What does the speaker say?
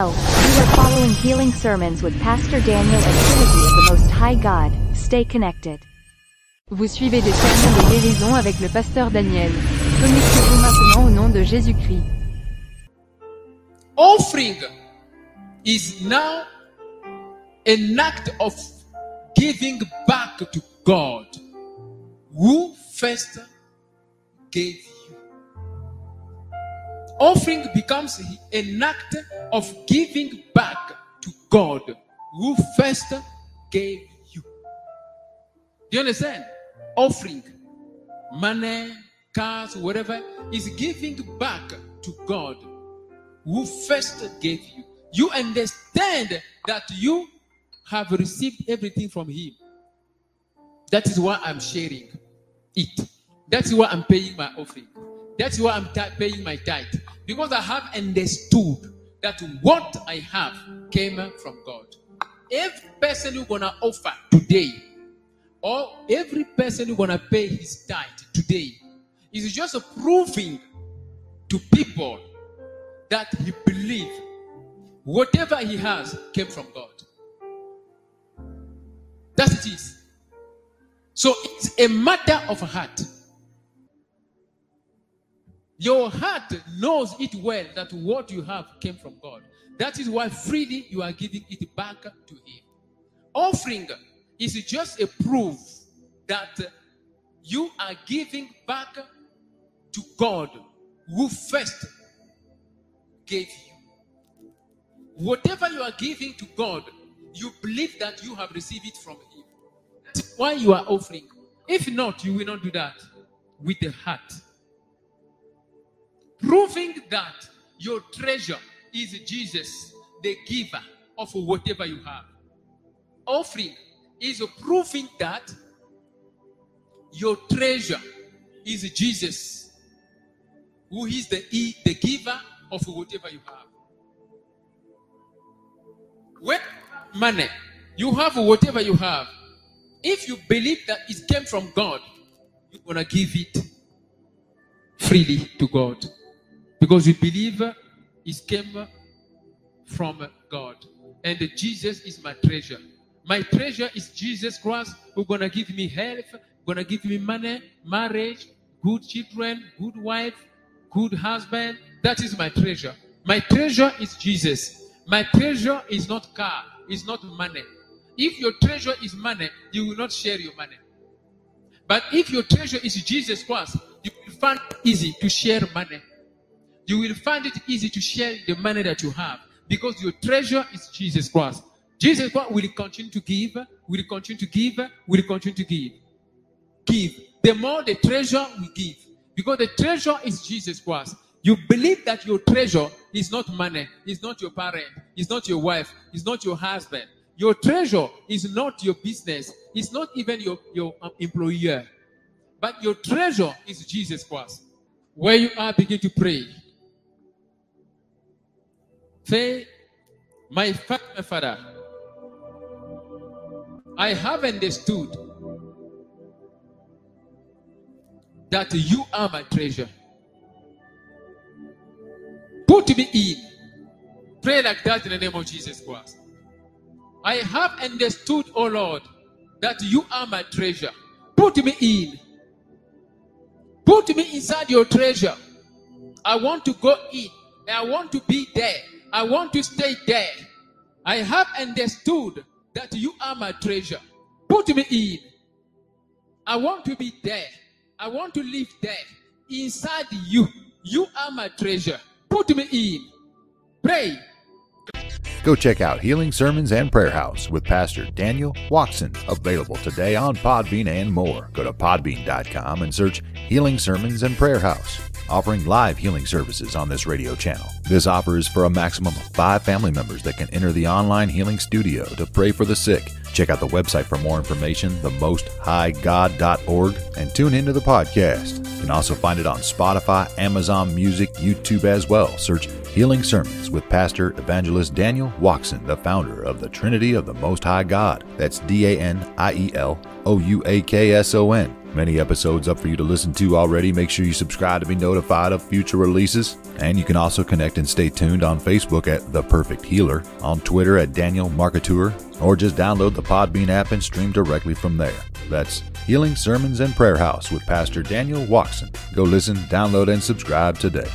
Oh, you are following Healing Sermons with Pastor Daniel and Trinity of the Most High God. Stay connected. Vous suivez des sermons de guérison avec le pasteur Daniel. Connectez-vous maintenant au nom de Jésus-Christ. Offering is now an act of giving back to God who first gave you. Offering becomes an act of giving back to God who first gave you. Do you understand? Offering, money, cars, whatever, is giving back to God who first gave you. You understand that you have received everything from Him. That is why I'm sharing it. That's why I'm paying my offering. That's why I'm ti- paying my tithe. Because I have understood that what I have came from God. Every person who's gonna offer today, or every person who's gonna pay his tithe today, is just proving to people that he believes whatever he has came from God. That's it. So it's a matter of heart. Your heart knows it well that what you have came from God. That is why freely you are giving it back to Him. Offering is just a proof that you are giving back to God who first gave you. Whatever you are giving to God, you believe that you have received it from Him. That's why you are offering. If not, you will not do that with the heart proving that your treasure is Jesus, the giver of whatever you have. Offering is proving that your treasure is Jesus, who is the, the giver of whatever you have. When money, you have whatever you have. If you believe that it came from God, you're gonna give it freely to God because you believe it came from God. And Jesus is my treasure. My treasure is Jesus Christ who's gonna give me health, gonna give me money, marriage, good children, good wife, good husband. That is my treasure. My treasure is Jesus. My treasure is not car, it's not money. If your treasure is money, you will not share your money. But if your treasure is Jesus Christ, you will find it easy to share money you will find it easy to share the money that you have because your treasure is Jesus Christ. Jesus Christ will continue to give, will continue to give, will continue to give. Give. The more the treasure we give, because the treasure is Jesus Christ. You believe that your treasure is not money, is not your parent, is not your wife, is not your husband. Your treasure is not your business, it's not even your, your um, employer. But your treasure is Jesus Christ. Where you are, begin to pray. Say, my father, I have understood that you are my treasure. Put me in. Pray like that in the name of Jesus Christ. I have understood, oh Lord, that you are my treasure. Put me in. Put me inside your treasure. I want to go in. I want to be there. I want to stay there. I have understood that you are my treasure. Put me in. I want to be there. I want to live there. Inside you. You are my treasure. Put me in. Pray. Go check out Healing Sermons and Prayer House with Pastor Daniel Ouakson, available today on Podbean and more. Go to podbean.com and search Healing Sermons and Prayer House, offering live healing services on this radio channel. This offer is for a maximum of five family members that can enter the online healing studio to pray for the sick, Check out the website for more information, themosthighgod.org, and tune into the podcast. You can also find it on Spotify, Amazon Music, YouTube as well. Search Healing Sermons with Pastor Evangelist Daniel Ouakson, the founder of the Trinity of the Most High God. That's D A N I E L O U A K S O N. Many episodes up for you to listen to already. Make sure you subscribe to be notified of future releases. And you can also connect and stay tuned on Facebook at The Perfect Healer, on Twitter at Daniel Marketeur, or just download the Podbean app and stream directly from there. That's Healing Sermons and Prayer House with Pastor Daniel Ouakson. Go listen, download, and subscribe today.